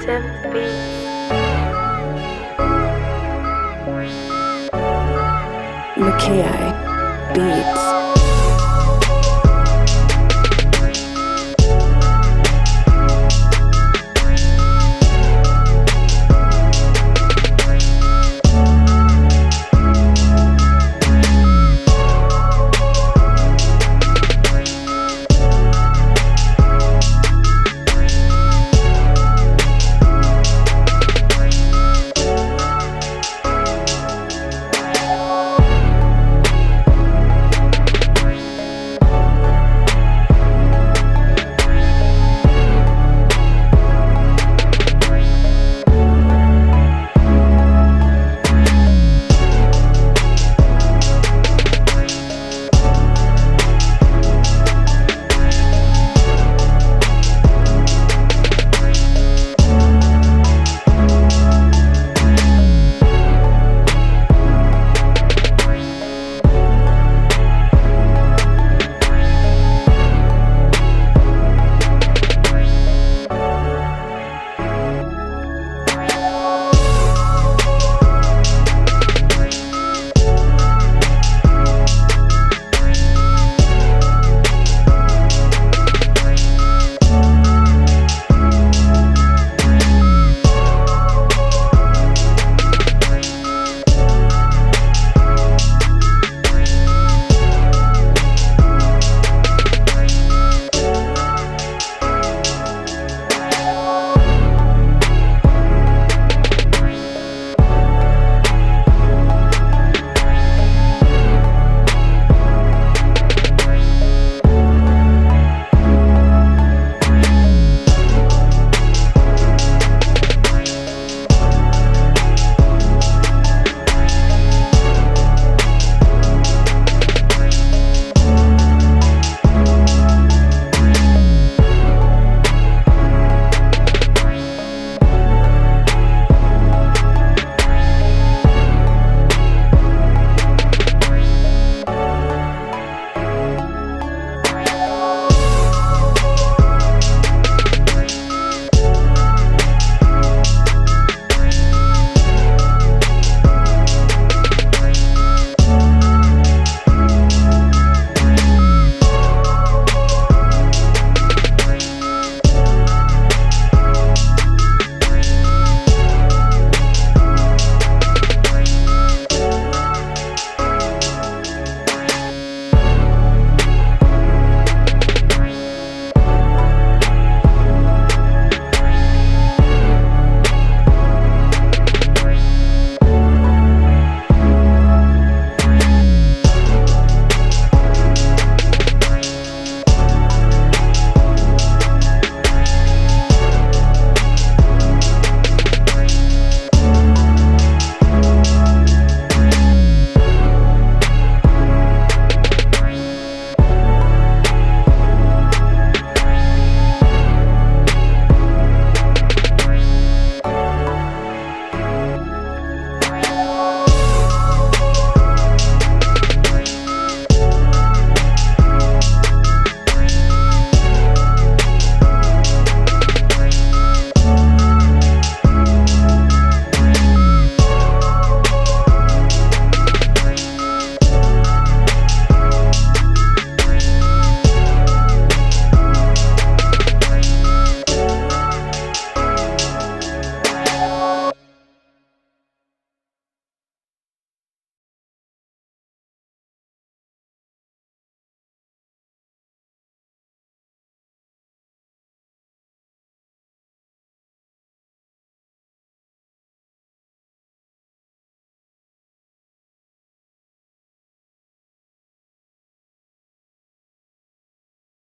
Creative beats. Makai Beats.